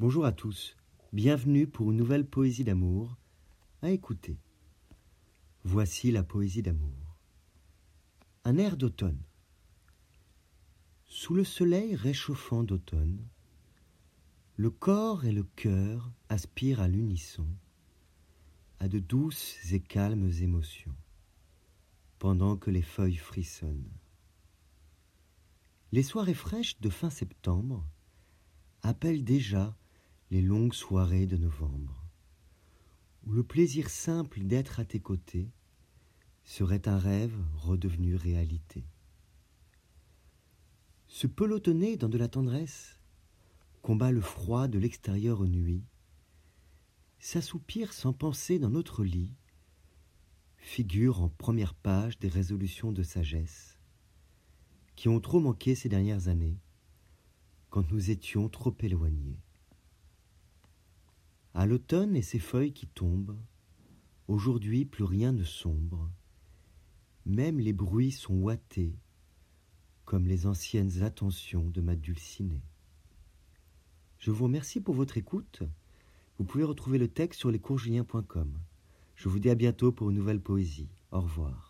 Bonjour à tous, bienvenue pour une nouvelle poésie d'amour à écouter. Voici la poésie d'amour. Un air d'automne. Sous le soleil réchauffant d'automne, le corps et le cœur aspirent à l'unisson à de douces et calmes émotions, pendant que les feuilles frissonnent. Les soirées fraîches de fin septembre appellent déjà les longues soirées de novembre, où le plaisir simple d'être à tes côtés serait un rêve redevenu réalité. Se pelotonner dans de la tendresse combat le froid de l'extérieur nuit, s'assoupir sans penser dans notre lit, figure en première page des résolutions de sagesse qui ont trop manqué ces dernières années, quand nous étions trop éloignés. À l'automne et ses feuilles qui tombent, aujourd'hui plus rien ne sombre, même les bruits sont ouatés, comme les anciennes attentions de ma dulcinée. Je vous remercie pour votre écoute. Vous pouvez retrouver le texte sur lescoursjulien.com. Je vous dis à bientôt pour une nouvelle poésie. Au revoir.